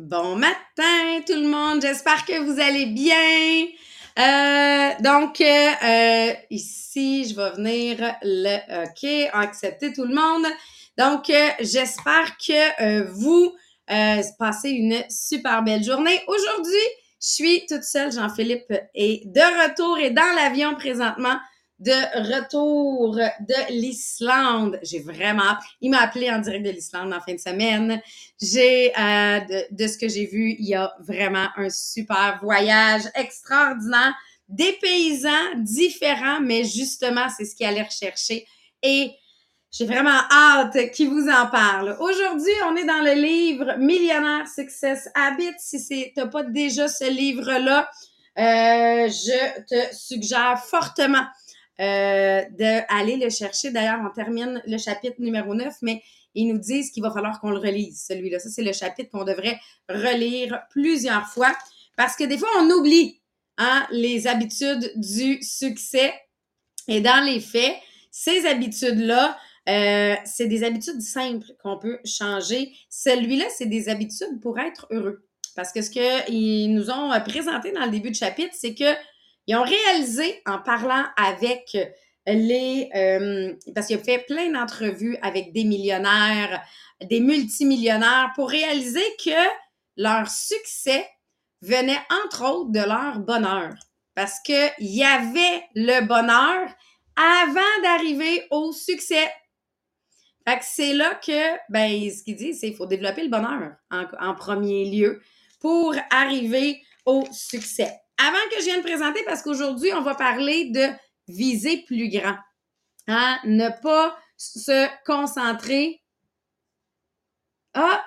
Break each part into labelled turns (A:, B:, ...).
A: Bon matin tout le monde, j'espère que vous allez bien. Euh, donc, euh, euh, ici, je vais venir le OK, accepter tout le monde. Donc, j'espère que vous passez une super belle journée. Aujourd'hui, je suis toute seule, Jean-Philippe est de retour et dans l'avion présentement de retour de l'Islande. J'ai vraiment... Il m'a appelé en direct de l'Islande en fin de semaine. J'ai, euh, de, ce que j'ai vu, il y a vraiment un super voyage extraordinaire. Des paysans différents, mais justement, c'est ce qu'il allait rechercher. Et j'ai vraiment hâte qu'il vous en parle. Aujourd'hui, on est dans le livre Millionnaire Success Habits. Si c'est t'as pas déjà ce livre-là, euh, je te suggère fortement euh, d'aller le chercher. D'ailleurs, on termine le chapitre numéro 9, mais ils nous disent qu'il va falloir qu'on le relise, celui-là. Ça, c'est le chapitre qu'on devrait relire plusieurs fois parce que des fois, on oublie hein, les habitudes du succès. Et dans les faits, ces habitudes-là, euh, c'est des habitudes simples qu'on peut changer. Celui-là, c'est des habitudes pour être heureux. Parce que ce qu'ils nous ont présenté dans le début du chapitre, c'est que ils ont réalisé en parlant avec les... Euh, parce qu'ils ont fait plein d'entrevues avec des millionnaires, des multimillionnaires pour réaliser que leur succès venait entre autres de leur bonheur. Parce qu'il y avait le bonheur avant d'arriver au succès. Fait que c'est là que, ben, ce qu'ils disent, c'est qu'il faut développer le bonheur en premier lieu pour arriver au succès. Avant que je vienne présenter, parce qu'aujourd'hui, on va parler de viser plus grand. Hein? Ne pas se concentrer. Ah,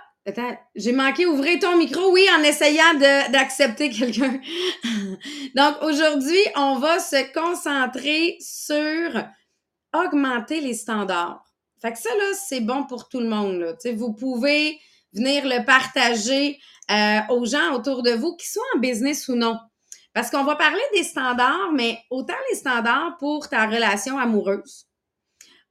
A: j'ai manqué ouvrir ton micro, oui, en essayant d'accepter quelqu'un. Donc, aujourd'hui, on va se concentrer sur augmenter les standards. Fait que ça, là, c'est bon pour tout le monde. Là. vous pouvez venir le partager euh, aux gens autour de vous, qu'ils soient en business ou non. Parce qu'on va parler des standards, mais autant les standards pour ta relation amoureuse,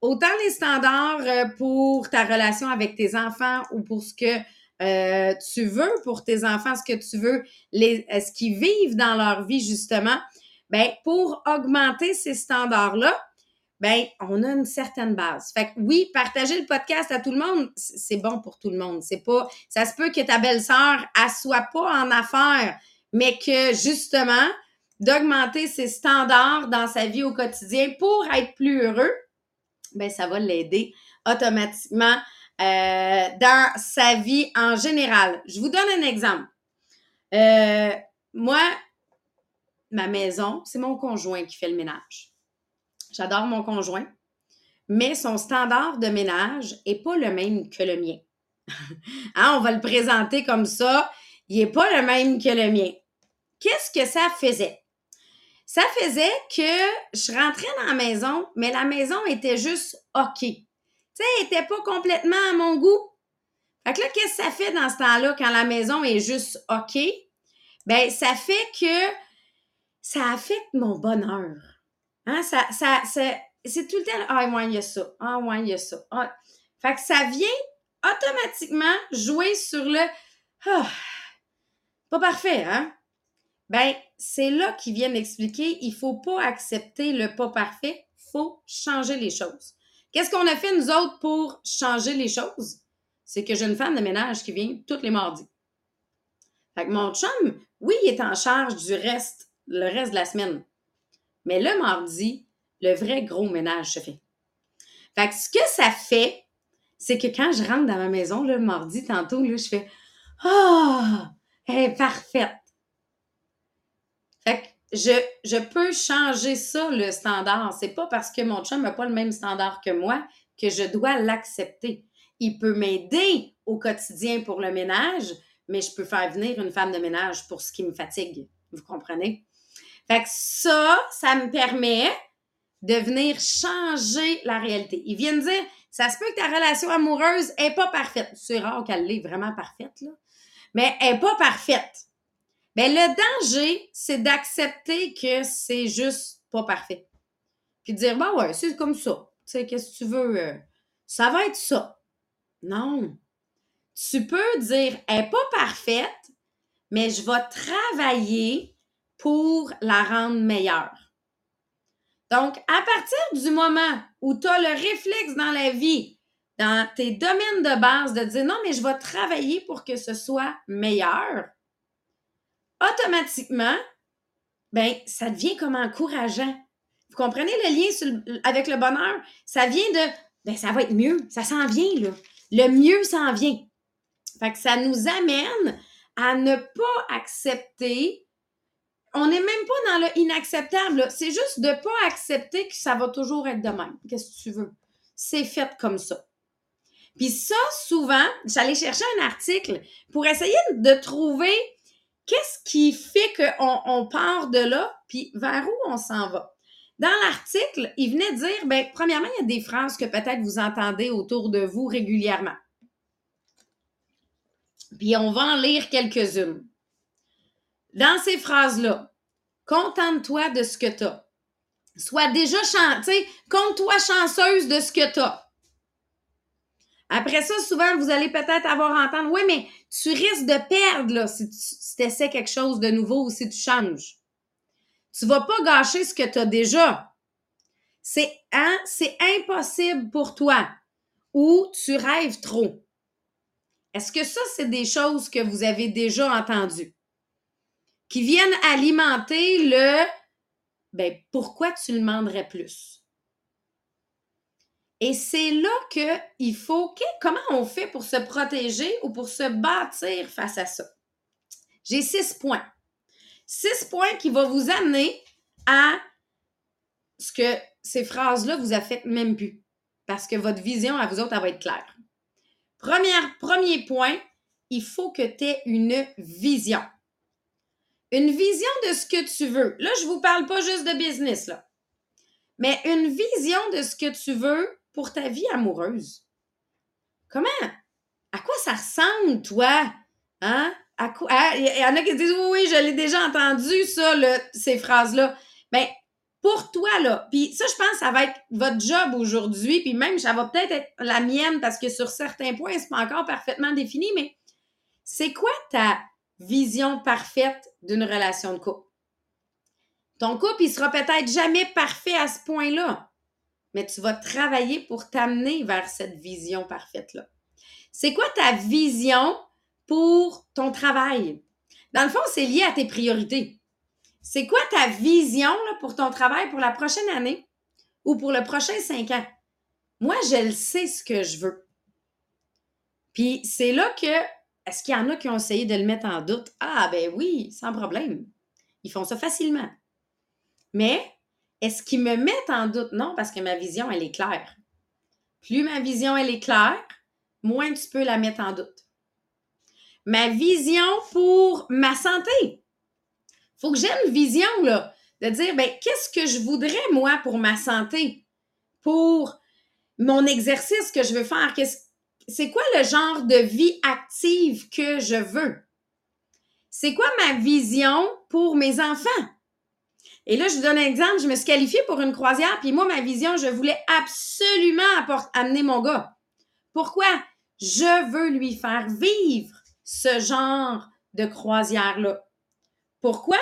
A: autant les standards euh, pour ta relation avec tes enfants ou pour ce que euh, tu veux pour tes enfants, ce que tu veux, les, euh, ce qu'ils vivent dans leur vie justement, ben pour augmenter ces standards-là, ben on a une certaine base. Fait que oui, partager le podcast à tout le monde, c'est bon pour tout le monde. C'est pas, ça se peut que ta belle-sœur, elle soit pas en affaires mais que justement, d'augmenter ses standards dans sa vie au quotidien pour être plus heureux, ben ça va l'aider automatiquement euh, dans sa vie en général. Je vous donne un exemple. Euh, moi, ma maison, c'est mon conjoint qui fait le ménage. J'adore mon conjoint, mais son standard de ménage n'est pas le même que le mien. hein, on va le présenter comme ça. Il n'est pas le même que le mien qu'est-ce que ça faisait? Ça faisait que je rentrais dans la maison, mais la maison était juste OK. Tu sais, elle n'était pas complètement à mon goût. Fait que là, qu'est-ce que ça fait dans ce temps-là quand la maison est juste OK? Ben, ça fait que ça affecte mon bonheur. Hein? Ça, ça, c'est tout le temps, ah, il y a ça. Ah, ouais, il y a ça. Ah. Fait que ça vient automatiquement jouer sur le, ah, pas parfait, hein? Ben, c'est là qu'ils viennent expliquer, il faut pas accepter le pas parfait, faut changer les choses. Qu'est-ce qu'on a fait, nous autres, pour changer les choses? C'est que j'ai une femme de ménage qui vient tous les mardis. Fait que mon chum, oui, il est en charge du reste, le reste de la semaine. Mais le mardi, le vrai gros ménage se fait. Fait que ce que ça fait, c'est que quand je rentre dans ma maison, le mardi, tantôt, je fais Ah, elle est parfaite. Fait que je, je peux changer ça, le standard. C'est pas parce que mon chum n'a pas le même standard que moi que je dois l'accepter. Il peut m'aider au quotidien pour le ménage, mais je peux faire venir une femme de ménage pour ce qui me fatigue. Vous comprenez? Fait que ça, ça me permet de venir changer la réalité. Ils viennent dire, ça se peut que ta relation amoureuse est pas parfaite. C'est rare qu'elle l'ait vraiment parfaite, là. Mais elle est pas parfaite. Ben, le danger, c'est d'accepter que c'est juste pas parfait. Puis de dire, bah ouais, c'est comme ça. Tu sais, qu'est-ce que tu veux? Euh, ça va être ça. Non. tu peux dire, elle n'est pas parfaite, mais je vais travailler pour la rendre meilleure. Donc, à partir du moment où tu as le réflexe dans la vie, dans tes domaines de base, de dire non, mais je vais travailler pour que ce soit meilleur, automatiquement, ben, ça devient comme encourageant. Vous comprenez le lien avec le bonheur? Ça vient de, ben, ça va être mieux, ça s'en vient, là. Le mieux s'en vient. Fait que ça nous amène à ne pas accepter. On n'est même pas dans le inacceptable. C'est juste de ne pas accepter que ça va toujours être de même. Qu'est-ce que tu veux? C'est fait comme ça. Puis ça, souvent, j'allais chercher un article pour essayer de trouver qu'est-ce qui fait qu'on on part de là, puis vers où on s'en va? Dans l'article, il venait dire, ben, premièrement, il y a des phrases que peut-être vous entendez autour de vous régulièrement. Puis on va en lire quelques-unes. Dans ces phrases-là, contente-toi de ce que tu as. Sois déjà sais, compte-toi chanceuse de ce que tu as. Après ça, souvent, vous allez peut-être avoir entendre, oui, mais tu risques de perdre si tu essaies quelque chose de nouveau ou si tu changes. Tu vas pas gâcher ce que tu as déjà. C'est hein, impossible pour toi ou tu rêves trop. Est-ce que ça, c'est des choses que vous avez déjà entendues? Qui viennent alimenter le ben, pourquoi tu demanderais plus? Et c'est là qu'il faut, comment on fait pour se protéger ou pour se bâtir face à ça? J'ai six points. Six points qui vont vous amener à ce que ces phrases-là vous affectent même plus. Parce que votre vision à vous autres, elle va être claire. premier point, il faut que tu aies une vision. Une vision de ce que tu veux. Là, je ne vous parle pas juste de business, là. Mais une vision de ce que tu veux pour ta vie amoureuse. Comment? À quoi ça ressemble, toi? Hein? À quoi? Il y en a qui disent oui, oui, je l'ai déjà entendu, ça, ces phrases-là. Bien, pour toi, là, puis ça, je pense, ça va être votre job aujourd'hui, puis même, ça va peut-être être la mienne parce que sur certains points, c'est pas encore parfaitement défini, mais c'est quoi ta vision parfaite d'une relation de couple? Ton couple, il sera peut-être jamais parfait à ce point-là mais tu vas travailler pour t'amener vers cette vision parfaite-là. C'est quoi ta vision pour ton travail? Dans le fond, c'est lié à tes priorités. C'est quoi ta vision pour ton travail pour la prochaine année ou pour le prochain cinq ans? Moi, je le sais ce que je veux. Puis c'est là que, est-ce qu'il y en a qui ont essayé de le mettre en doute? Ah, ben oui, sans problème. Ils font ça facilement. Mais est-ce qu'ils me mettent en doute? Non, parce que ma vision, elle est claire. Plus ma vision, elle est claire, moins tu peux la mettre en doute. Ma vision pour ma santé. Faut que j'ai une vision, là, de dire, ben, qu'est-ce que je voudrais, moi, pour ma santé? Pour mon exercice que je veux faire? C'est quoi le genre de vie active que je veux? C'est quoi ma vision pour mes enfants? Et là, je vous donne un exemple. Je me suis qualifiée pour une croisière, puis moi, ma vision, je voulais absolument amener mon gars. Pourquoi? Je veux lui faire vivre ce genre de croisière-là. Pourquoi?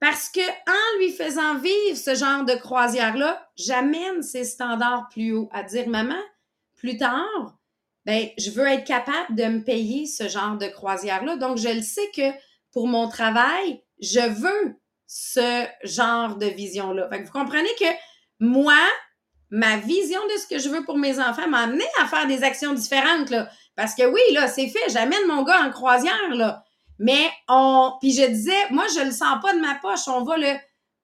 A: Parce que en lui faisant vivre ce genre de croisière-là, j'amène ses standards plus haut à dire maman, plus tard, ben, je veux être capable de me payer ce genre de croisière-là. Donc, je le sais que pour mon travail, je veux ce genre de vision-là. vous comprenez que moi, ma vision de ce que je veux pour mes enfants m'a amené à faire des actions différentes, là. Parce que oui, là, c'est fait, j'amène mon gars en croisière, là. Mais on. Puis je disais, moi, je le sens pas de ma poche. On va le.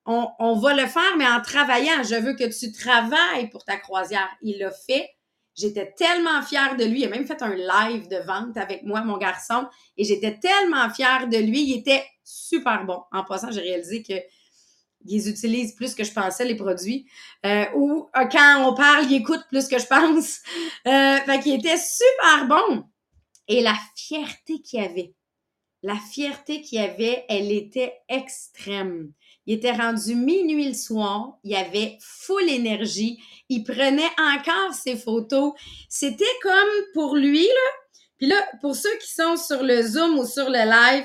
A: On, on va le faire, mais en travaillant. Je veux que tu travailles pour ta croisière. Il l'a fait. J'étais tellement fière de lui. Il a même fait un live de vente avec moi, mon garçon. Et j'étais tellement fière de lui. Il était super bon. En passant, j'ai réalisé que ils utilisent plus que je pensais les produits. Euh, ou euh, quand on parle, ils écoutent plus que je pense. Euh, fait qu'il était super bon. Et la fierté qu'il avait, la fierté qu'il avait, elle était extrême. Il était rendu minuit le soir, il avait full énergie, il prenait encore ses photos. C'était comme pour lui, là, Puis là, pour ceux qui sont sur le Zoom ou sur le live,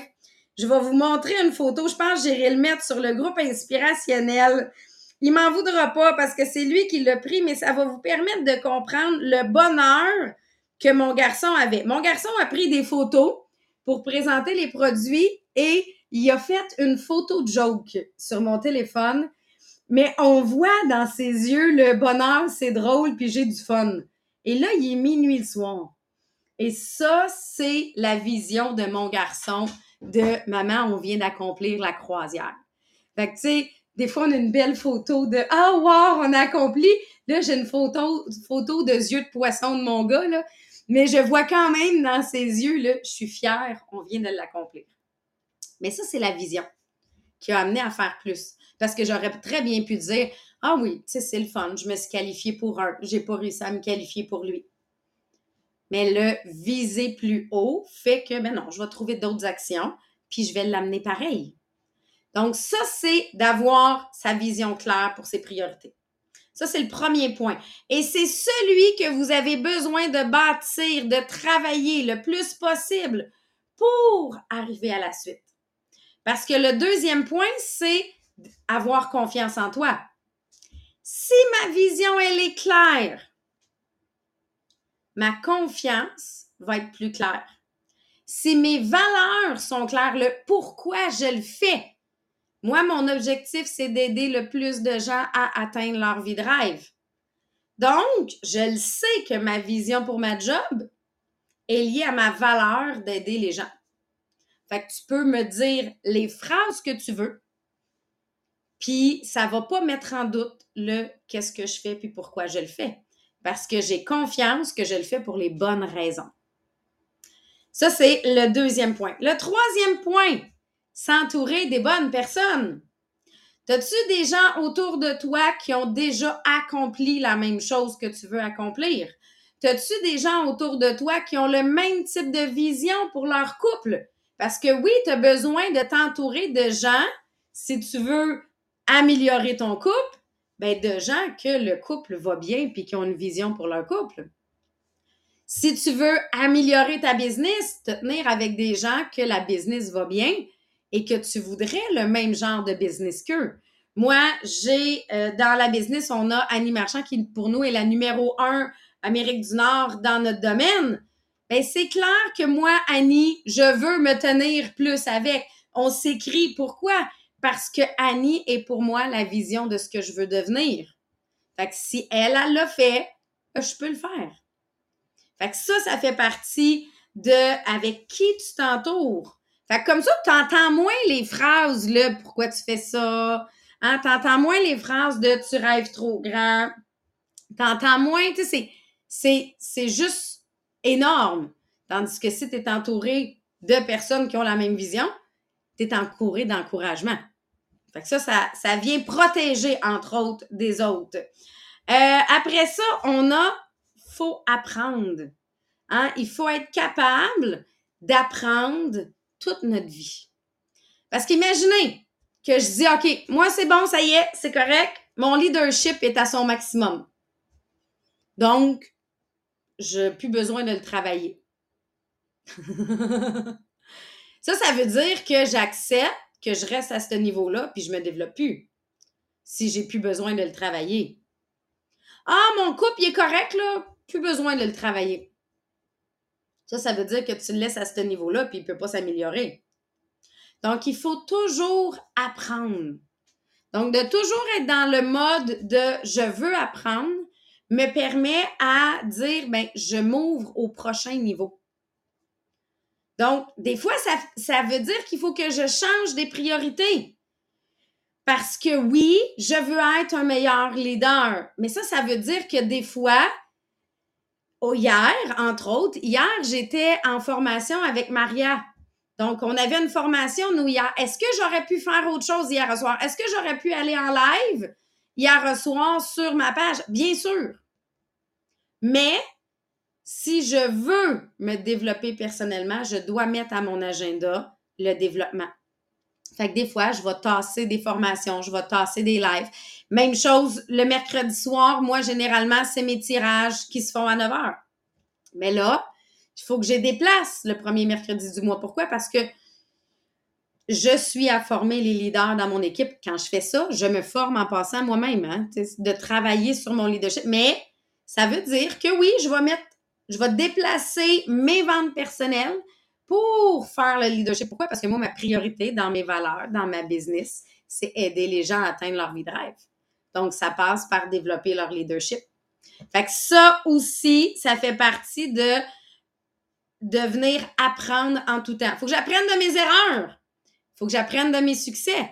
A: je vais vous montrer une photo. Je pense que j'irai le mettre sur le groupe inspirationnel. Il m'en voudra pas parce que c'est lui qui l'a pris, mais ça va vous permettre de comprendre le bonheur que mon garçon avait. Mon garçon a pris des photos pour présenter les produits et il a fait une photo joke sur mon téléphone. Mais on voit dans ses yeux le bonheur, c'est drôle, puis j'ai du fun. Et là, il est minuit le soir. Et ça, c'est la vision de mon garçon de maman, on vient d'accomplir la croisière. Fait que, tu sais, des fois, on a une belle photo de Ah, wow, on a accompli. Là, j'ai une photo, photo de yeux de poisson de mon gars, là. Mais je vois quand même dans ses yeux, là, je suis fière, on vient de l'accomplir. Mais ça, c'est la vision qui a amené à faire plus. Parce que j'aurais très bien pu dire Ah oui, c'est le fun, je me suis qualifiée pour un, j'ai pas réussi à me qualifier pour lui. Mais le viser plus haut fait que, ben non, je vais trouver d'autres actions, puis je vais l'amener pareil. Donc, ça, c'est d'avoir sa vision claire pour ses priorités. Ça, c'est le premier point. Et c'est celui que vous avez besoin de bâtir, de travailler le plus possible pour arriver à la suite. Parce que le deuxième point, c'est avoir confiance en toi. Si ma vision, elle est claire, ma confiance va être plus claire. Si mes valeurs sont claires, le pourquoi je le fais. Moi, mon objectif, c'est d'aider le plus de gens à atteindre leur vie de rêve. Donc, je le sais que ma vision pour ma job est liée à ma valeur d'aider les gens. Tu peux me dire les phrases que tu veux, puis ça va pas mettre en doute le qu'est-ce que je fais puis pourquoi je le fais parce que j'ai confiance que je le fais pour les bonnes raisons. Ça, c'est le deuxième point. Le troisième point, s'entourer des bonnes personnes. As-tu des gens autour de toi qui ont déjà accompli la même chose que tu veux accomplir? As-tu des gens autour de toi qui ont le même type de vision pour leur couple? Parce que oui, tu as besoin de t'entourer de gens si tu veux améliorer ton couple, ben, de gens que le couple va bien puis qui ont une vision pour leur couple. Si tu veux améliorer ta business, te tenir avec des gens que la business va bien et que tu voudrais le même genre de business qu'eux. Moi, j'ai euh, dans la business, on a Annie Marchand qui pour nous est la numéro un Amérique du Nord dans notre domaine. Ben, c'est clair que moi, Annie, je veux me tenir plus avec. On s'écrit pourquoi? parce que Annie est pour moi la vision de ce que je veux devenir. Fait que si elle, elle l'a fait, ben, je peux le faire. Fait que ça, ça fait partie de avec qui tu t'entoures. Fait comme ça, tu entends moins les phrases, là, pourquoi tu fais ça? Hein? Tu entends moins les phrases de tu rêves trop grand. Tu entends moins, tu sais, c'est juste énorme. Tandis que si tu es entouré de personnes qui ont la même vision, tu es encouré d'encouragement. Fait que ça, ça, vient protéger, entre autres, des autres. Euh, après ça, on a faut apprendre. Hein? Il faut être capable d'apprendre toute notre vie. Parce qu'imaginez que je dis, OK, moi c'est bon, ça y est, c'est correct, mon leadership est à son maximum. Donc, je n'ai plus besoin de le travailler. ça, ça veut dire que j'accepte que je reste à ce niveau-là, puis je me développe plus. Si j'ai plus besoin de le travailler. Ah, mon couple, il est correct, là. Plus besoin de le travailler. Ça, ça veut dire que tu le laisses à ce niveau-là, puis il ne peut pas s'améliorer. Donc, il faut toujours apprendre. Donc, de toujours être dans le mode de je veux apprendre me permet à dire, ben, je m'ouvre au prochain niveau. Donc, des fois, ça, veut dire qu'il faut que je change des priorités. Parce que oui, je veux être un meilleur leader. Mais ça, ça veut dire que des fois, oh, hier, entre autres, hier, j'étais en formation avec Maria. Donc, on avait une formation, nous, hier. Est-ce que j'aurais pu faire autre chose hier soir? Est-ce que j'aurais pu aller en live hier soir sur ma page? Bien sûr. Mais si je veux me développer personnellement, je dois mettre à mon agenda le développement. Fait que des fois, je vais tasser des formations, je vais tasser des lives. Même chose, le mercredi soir, moi, généralement, c'est mes tirages qui se font à 9 heures. Mais là, Il faut que je déplace le premier mercredi du mois. Pourquoi? Parce que je suis à former les leaders dans mon équipe. Quand je fais ça, je me forme en passant moi-même, hein, de travailler sur mon leadership. Mais ça veut dire que oui, je vais mettre, je vais déplacer mes ventes personnelles pour faire le leadership. Pourquoi? Parce que moi, ma priorité dans mes valeurs, dans ma business, c'est aider les gens à atteindre leur vie de rêve. Donc, ça passe par développer leur leadership. Fait que ça aussi, ça fait partie de de venir apprendre en tout temps. Faut que j'apprenne de mes erreurs. Faut que j'apprenne de mes succès.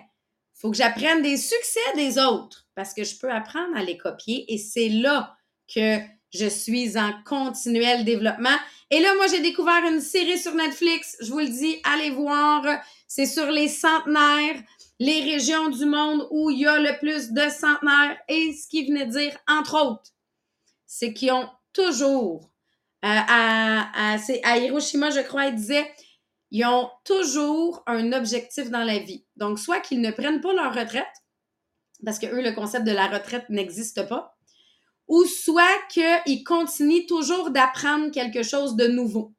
A: Faut que j'apprenne des succès des autres parce que je peux apprendre à les copier et c'est là que je suis en continuel développement. Et là, moi, j'ai découvert une série sur Netflix. Je vous le dis, allez voir. C'est sur les centenaires, les régions du monde où il y a le plus de centenaires. Et ce qu'il venait dire, entre autres, c'est qu'ils ont toujours, euh, à, à Hiroshima, je crois, il disait, ils ont toujours un objectif dans la vie. Donc, soit qu'ils ne prennent pas leur retraite, parce que eux, le concept de la retraite n'existe pas, ou soit qu'ils continuent toujours d'apprendre quelque chose de nouveau.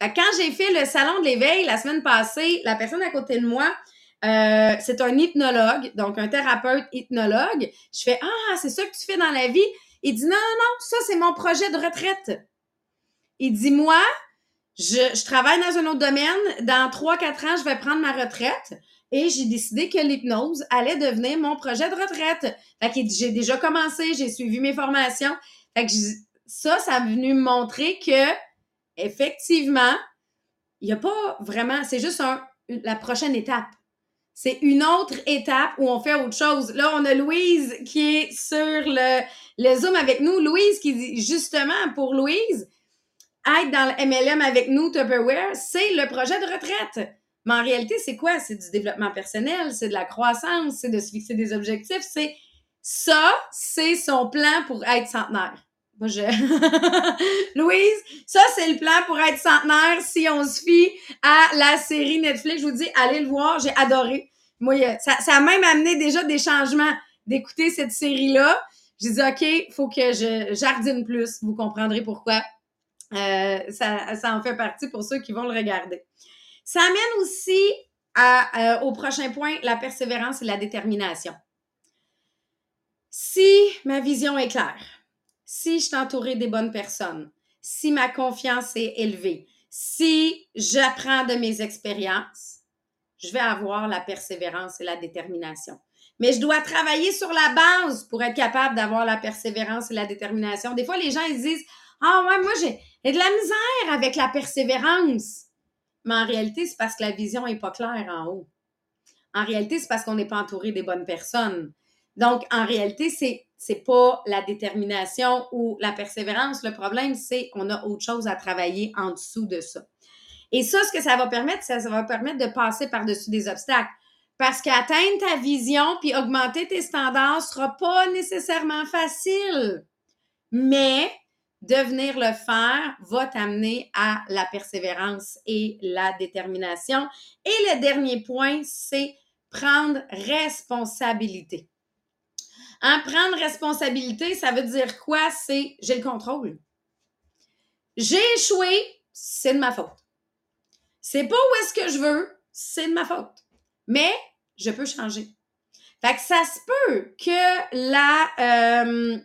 A: quand j'ai fait le salon de l'éveil la semaine passée, la personne à côté de moi, euh, c'est un hypnologue, donc un thérapeute hypnologue. Je fais Ah, c'est ça que tu fais dans la vie? Il dit Non, non, non, ça, c'est mon projet de retraite. Il dit Moi, je, travaille dans un autre domaine. Dans 3-4 ans, je vais prendre ma retraite. Et j'ai décidé que l'hypnose allait devenir mon projet de retraite. Fait que j'ai déjà commencé, j'ai suivi mes formations. Fait que ça, ça a venu me montrer que, effectivement, il n'y a pas vraiment, c'est juste la prochaine étape. C'est une autre étape où on fait autre chose. Là, on a Louise qui est sur le, le Zoom avec nous. Louise qui dit, justement, pour Louise, être dans le MLM avec nous, Tupperware, c'est le projet de retraite. Mais en réalité, c'est quoi? C'est du développement personnel, c'est de la croissance, c'est de se fixer des objectifs. C'est ça, c'est son plan pour être centenaire. Moi, je... Louise, ça, c'est le plan pour être centenaire si on se fie à la série Netflix. Je vous dis, allez le voir, j'ai adoré. Moi, ça, ça a même amené déjà des changements d'écouter cette série-là. J'ai dit, OK, faut que je jardine plus. Vous comprendrez pourquoi. Euh, ça, ça en fait partie pour ceux qui vont le regarder. Ça amène aussi euh, au prochain point, la persévérance et la détermination. Si ma vision est claire, si je suis entourée des bonnes personnes, si ma confiance est élevée, si j'apprends de mes expériences, je vais avoir la persévérance et la détermination. Mais je dois travailler sur la base pour être capable d'avoir la persévérance et la détermination. Des fois, les gens ils disent Ah ouais, moi j'ai de la misère avec la persévérance. Mais en réalité, c'est parce que la vision n'est pas claire en haut. En réalité, c'est parce qu'on n'est pas entouré des bonnes personnes. Donc, en réalité, c'est c'est pas la détermination ou la persévérance. Le problème, c'est qu'on a autre chose à travailler en dessous de ça. Et ça, ce que ça va permettre, ça, ça va permettre de passer par-dessus des obstacles. Parce qu'atteindre ta vision puis augmenter tes standards sera pas nécessairement facile. Mais de venir le faire va t'amener à la persévérance et la détermination. Et le dernier point, c'est prendre responsabilité. En prendre responsabilité, ça veut dire quoi? C'est j'ai le contrôle. J'ai échoué, c'est de ma faute. C'est pas où est-ce que je veux, c'est de ma faute. Mais je peux changer. Fait que ça se peut que la. Euh,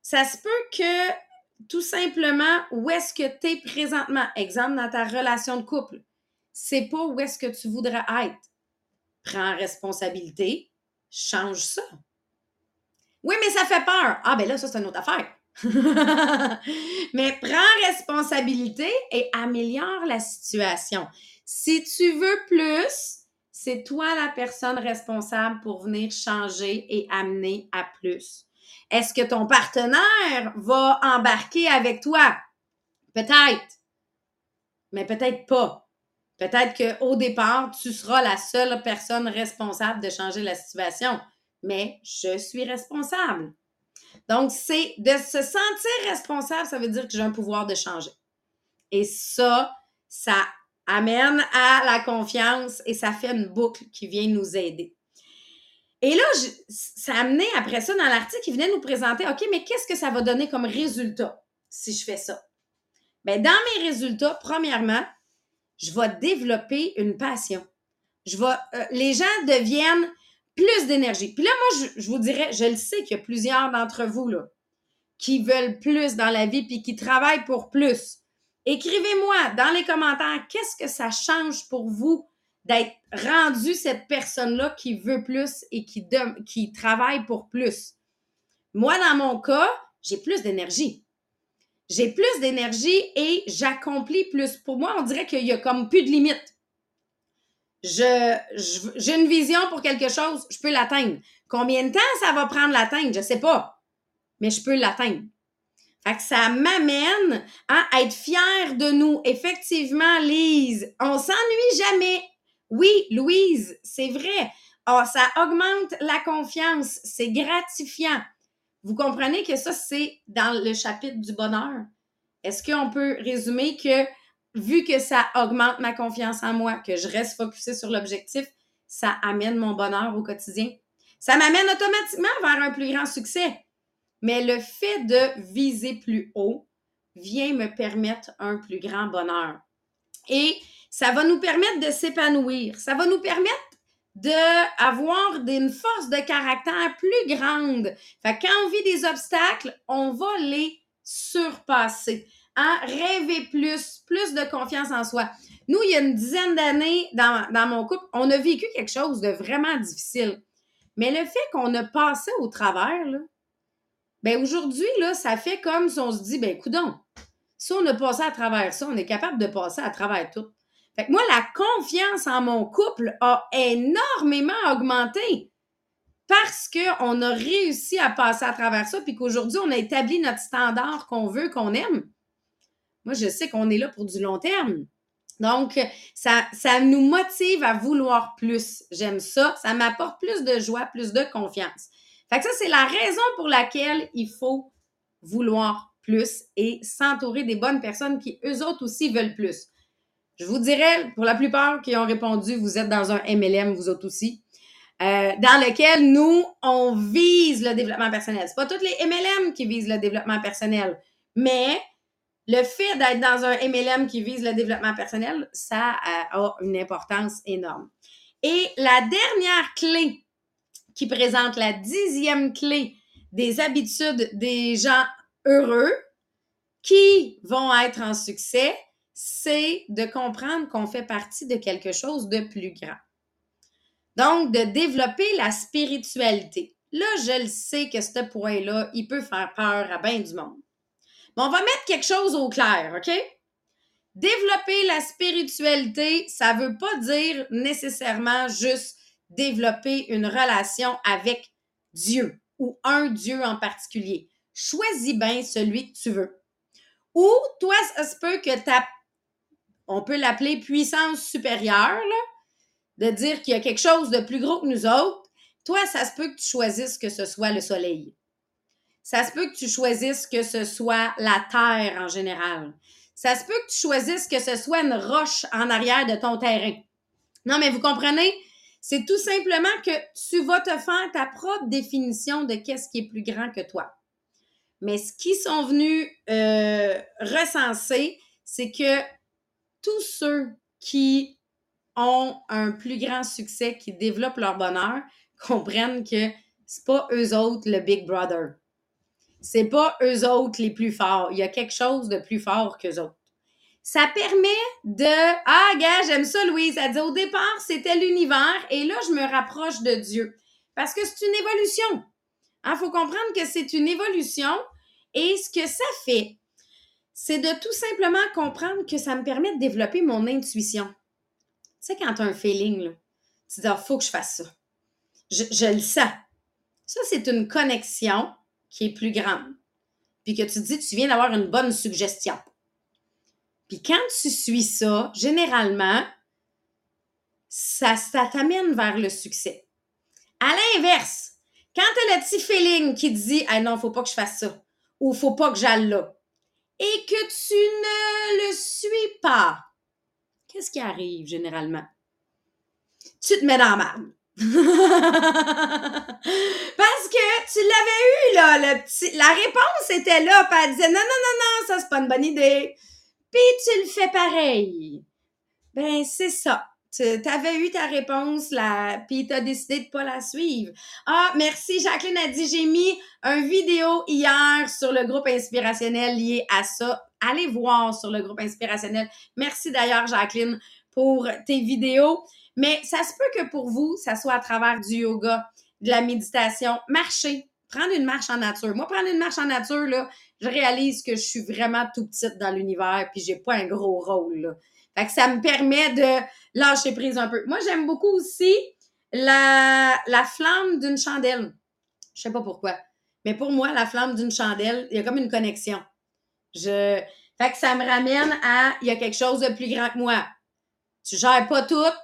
A: ça se peut que tout simplement où est-ce que tu es présentement? Exemple, dans ta relation de couple. C'est pas où est-ce que tu voudrais être. Prends responsabilité, change ça. Oui, mais ça fait peur. Ah, ben là, ça, c'est une autre affaire. mais prends responsabilité et améliore la situation. Si tu veux plus, c'est toi la personne responsable pour venir changer et amener à plus. Est-ce que ton partenaire va embarquer avec toi? Peut-être, mais peut-être pas. Peut-être qu'au départ, tu seras la seule personne responsable de changer la situation, mais je suis responsable. Donc, c'est de se sentir responsable, ça veut dire que j'ai un pouvoir de changer. Et ça, ça amène à la confiance et ça fait une boucle qui vient nous aider. Et là, ça a amené après ça dans l'article, il venait nous présenter, OK, mais qu'est-ce que ça va donner comme résultat si je fais ça? Bien, dans mes résultats, premièrement, je vais développer une passion. Je vais, euh, les gens deviennent plus d'énergie. Puis là, moi, je, je, vous dirais, je le sais qu'il y a plusieurs d'entre vous là, qui veulent plus dans la vie puis qui travaillent pour plus. Écrivez-moi dans les commentaires qu'est-ce que ça change pour vous d'être rendu cette personne-là qui veut plus et qui, qui travaille pour plus. Moi, dans mon cas, j'ai plus d'énergie. J'ai plus d'énergie et j'accomplis plus. Pour moi, on dirait qu'il y a comme plus de limites. Je, j'ai une vision pour quelque chose, je peux l'atteindre. Combien de temps ça va prendre l'atteindre? Je sais pas. Mais je peux l'atteindre. Ça m'amène à être fière de nous. Effectivement, Lise, on s'ennuie jamais. Oui, Louise, c'est vrai. Oh, ça augmente la confiance. C'est gratifiant. Vous comprenez que ça, c'est dans le chapitre du bonheur. Est-ce qu'on peut résumer que vu que ça augmente ma confiance en moi, que je reste focusé sur l'objectif, ça amène mon bonheur au quotidien? Ça m'amène automatiquement vers un plus grand succès. Mais le fait de viser plus haut vient me permettre un plus grand bonheur. Et ça va nous permettre de s'épanouir. Ça va nous permettre d'avoir une force de caractère plus grande. Fait quand on vit des obstacles, on va les surpasser. Hein? Rêver plus, plus de confiance en soi. Nous, il y a une dizaine d'années, dans, dans mon couple, on a vécu quelque chose de vraiment difficile. Mais le fait qu'on a passé au travers, là, ben aujourd'hui, là, ça fait comme si on se dit, ben coudon, si on a passé à travers ça, on est capable de passer à travers tout. Fait que moi, la confiance en mon couple a énormément augmenté parce qu'on a réussi à passer à travers ça, puis qu'aujourd'hui, on a établi notre standard qu'on veut, qu'on aime. Moi, je sais qu'on est là pour du long terme. Donc, ça, ça nous motive à vouloir plus. J'aime ça. Ça m'apporte plus de joie, plus de confiance. Fait que ça, c'est la raison pour laquelle il faut vouloir plus et s'entourer des bonnes personnes qui, eux autres aussi, veulent plus. Je vous dirais, pour la plupart qui ont répondu, vous êtes dans un MLM, vous autres aussi, euh, dans lequel nous, on vise le développement personnel. C'est pas toutes les MLM qui visent le développement personnel, mais le fait d'être dans un MLM qui vise le développement personnel, ça euh, a une importance énorme. Et la dernière clé qui présente la dixième clé des habitudes des gens heureux qui vont être en succès, c'est de comprendre qu'on fait partie de quelque chose de plus grand. Donc, de développer la spiritualité. Là, je le sais que ce point-là, il peut faire peur à bien du monde. Mais on va mettre quelque chose au clair, OK? Développer la spiritualité, ça ne veut pas dire nécessairement juste développer une relation avec Dieu ou un Dieu en particulier. Choisis bien celui que tu veux. Ou toi, ça se peut que ta on peut l'appeler puissance supérieure, de dire qu'il y a quelque chose de plus gros que nous autres, toi, ça se peut que tu choisisses que ce soit le soleil. Ça se peut que tu choisisses que ce soit la terre en général. Ça se peut que tu choisisses que ce soit une roche en arrière de ton terrain. Non, mais vous comprenez? C'est tout simplement que tu vas te faire ta propre définition de qu'est-ce qui est plus grand que toi. Mais ce qu'ils sont venus euh, recenser, c'est que tous ceux qui ont un plus grand succès, qui développent leur bonheur, comprennent que c'est pas eux autres le Big Brother. C'est pas eux autres les plus forts. Il y a quelque chose de plus fort qu'eux autres. Ça permet de Ah, gars, j'aime ça, Louise. Elle dit au départ, c'était l'univers et là, je me rapproche de Dieu. Parce que c'est une évolution. Il hein, faut comprendre que c'est une évolution et ce que ça fait, c'est de tout simplement comprendre que ça me permet de développer mon intuition. Tu sais, quand tu as un feeling, là, tu dis, il ah, faut que je fasse ça. Je, je le sens. Ça, c'est une connexion qui est plus grande. Puis que tu dis, tu viens d'avoir une bonne suggestion. Puis quand tu suis ça, généralement, ça, ça t'amène vers le succès. À l'inverse, quand tu as le petit feeling qui te dit, ah non, faut pas que je fasse ça, ou faut pas que j'aille là, et que tu ne le suis pas, qu'est-ce qui arrive généralement? Tu te mets dans la merde. Parce que tu l'avais eu, là, la réponse était là, puis elle disait non, non, non, non, ça c'est pas une bonne idée. puis tu le fais pareil. Ben, c'est ça. Tu avais eu ta réponse, là, puis tu as décidé de pas la suivre. Ah, merci. Jacqueline a dit, j'ai mis un vidéo hier sur le groupe inspirationnel lié à ça. Allez voir sur le groupe inspirationnel. Merci d'ailleurs, Jacqueline, pour tes vidéos. Mais ça se peut que pour vous, ça soit à travers du yoga, de la méditation, marcher, prendre une marche en nature. Moi, prendre une marche en nature, là, je réalise que je suis vraiment tout petite dans l'univers, puis j'ai pas un gros rôle. Fait que ça me permet de lâcher prise un peu. Moi, j'aime beaucoup aussi la, la flamme d'une chandelle. Je sais pas pourquoi. Mais pour moi, la flamme d'une chandelle, il y a comme une connexion. Je... Fait que ça me ramène à il y a quelque chose de plus grand que moi. Tu gères pas tout,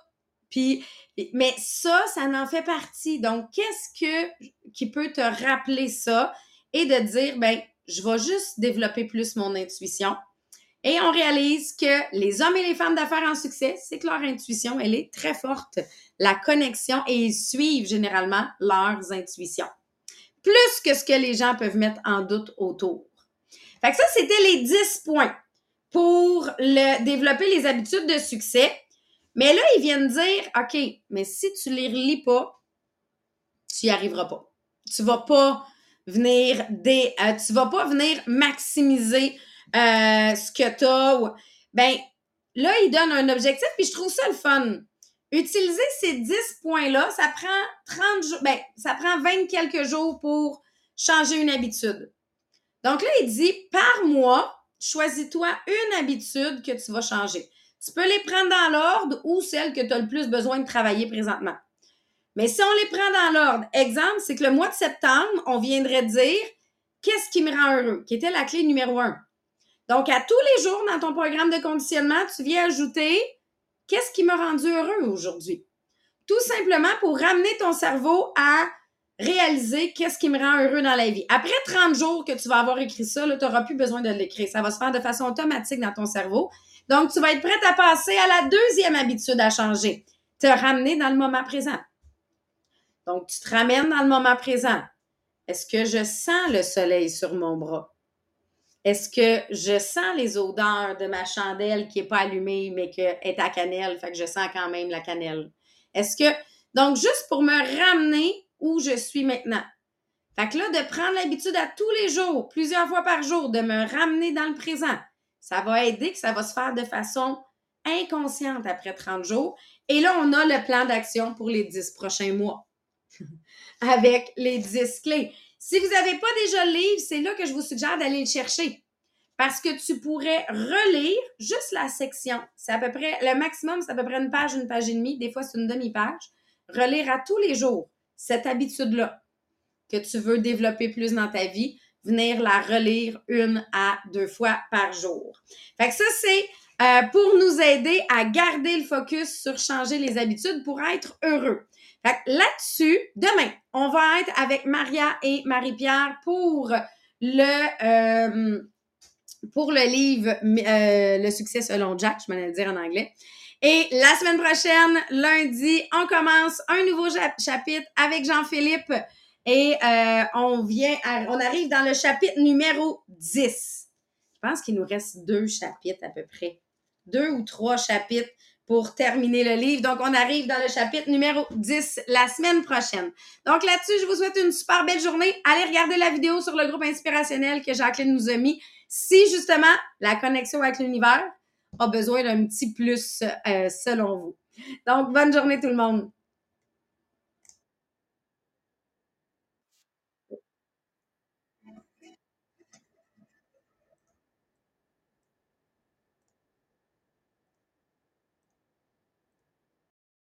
A: puis mais ça, ça en fait partie. Donc, qu'est-ce que qui peut te rappeler ça et de dire ben je vais juste développer plus mon intuition. Et on réalise que les hommes et les femmes d'affaires en succès, c'est que leur intuition, elle est très forte. La connexion et ils suivent généralement leurs intuitions. Plus que ce que les gens peuvent mettre en doute autour. Fait que ça, c'était les 10 points pour le, développer les habitudes de succès. Mais là, ils viennent dire, OK, mais si tu les relis pas, tu n'y arriveras pas. Tu vas pas venir des, euh, tu vas pas venir maximiser euh, ce que tu as. Ben, là, il donne un objectif, puis je trouve ça le fun. Utiliser ces 10 points-là, ça prend 30 jours, ben, ça prend 20 quelques jours pour changer une habitude. Donc là, il dit, par mois, choisis-toi une habitude que tu vas changer. Tu peux les prendre dans l'ordre ou celle que tu as le plus besoin de travailler présentement. Mais si on les prend dans l'ordre, exemple, c'est que le mois de septembre, on viendrait dire qu'est-ce qui me rend heureux, qui était la clé numéro un? Donc, à tous les jours dans ton programme de conditionnement, tu viens ajouter qu'est-ce qui m'a rendu heureux aujourd'hui. Tout simplement pour ramener ton cerveau à réaliser qu'est-ce qui me rend heureux dans la vie. Après 30 jours que tu vas avoir écrit ça, tu n'auras plus besoin de l'écrire. Ça va se faire de façon automatique dans ton cerveau. Donc, tu vas être prête à passer à la deuxième habitude à changer. Te ramener dans le moment présent. Donc, tu te ramènes dans le moment présent. Est-ce que je sens le soleil sur mon bras? Est-ce que je sens les odeurs de ma chandelle qui n'est pas allumée, mais qui est à cannelle, fait que je sens quand même la cannelle? Est-ce que. Donc, juste pour me ramener où je suis maintenant. Fait que là, de prendre l'habitude à tous les jours, plusieurs fois par jour, de me ramener dans le présent, ça va aider que ça va se faire de façon inconsciente après 30 jours. Et là, on a le plan d'action pour les 10 prochains mois avec les 10 clés. Si vous n'avez pas déjà le livre, c'est là que je vous suggère d'aller le chercher. Parce que tu pourrais relire juste la section. C'est à peu près, le maximum, c'est à peu près une page, une page et demie. Des fois, c'est une demi-page. Relire à tous les jours cette habitude-là que tu veux développer plus dans ta vie, venir la relire une à deux fois par jour. Fait que ça, c'est euh, pour nous aider à garder le focus sur changer les habitudes pour être heureux là-dessus, demain, on va être avec Maria et Marie-Pierre pour le, euh, le livre euh, Le succès selon Jack, je m'en dire en anglais. Et la semaine prochaine, lundi, on commence un nouveau chapitre avec Jean-Philippe et euh, on on arrive dans le chapitre numéro 10. Je pense qu'il nous reste deux chapitres à peu près. Deux ou trois chapitres pour terminer le livre. Donc, on arrive dans le chapitre numéro 10 la semaine prochaine. Donc, là-dessus, je vous souhaite une super belle journée. Allez regarder la vidéo sur le groupe inspirationnel que Jacqueline nous a mis. Si, justement, la connexion avec l'univers a besoin d'un petit plus euh, selon vous. Donc, bonne journée tout le monde.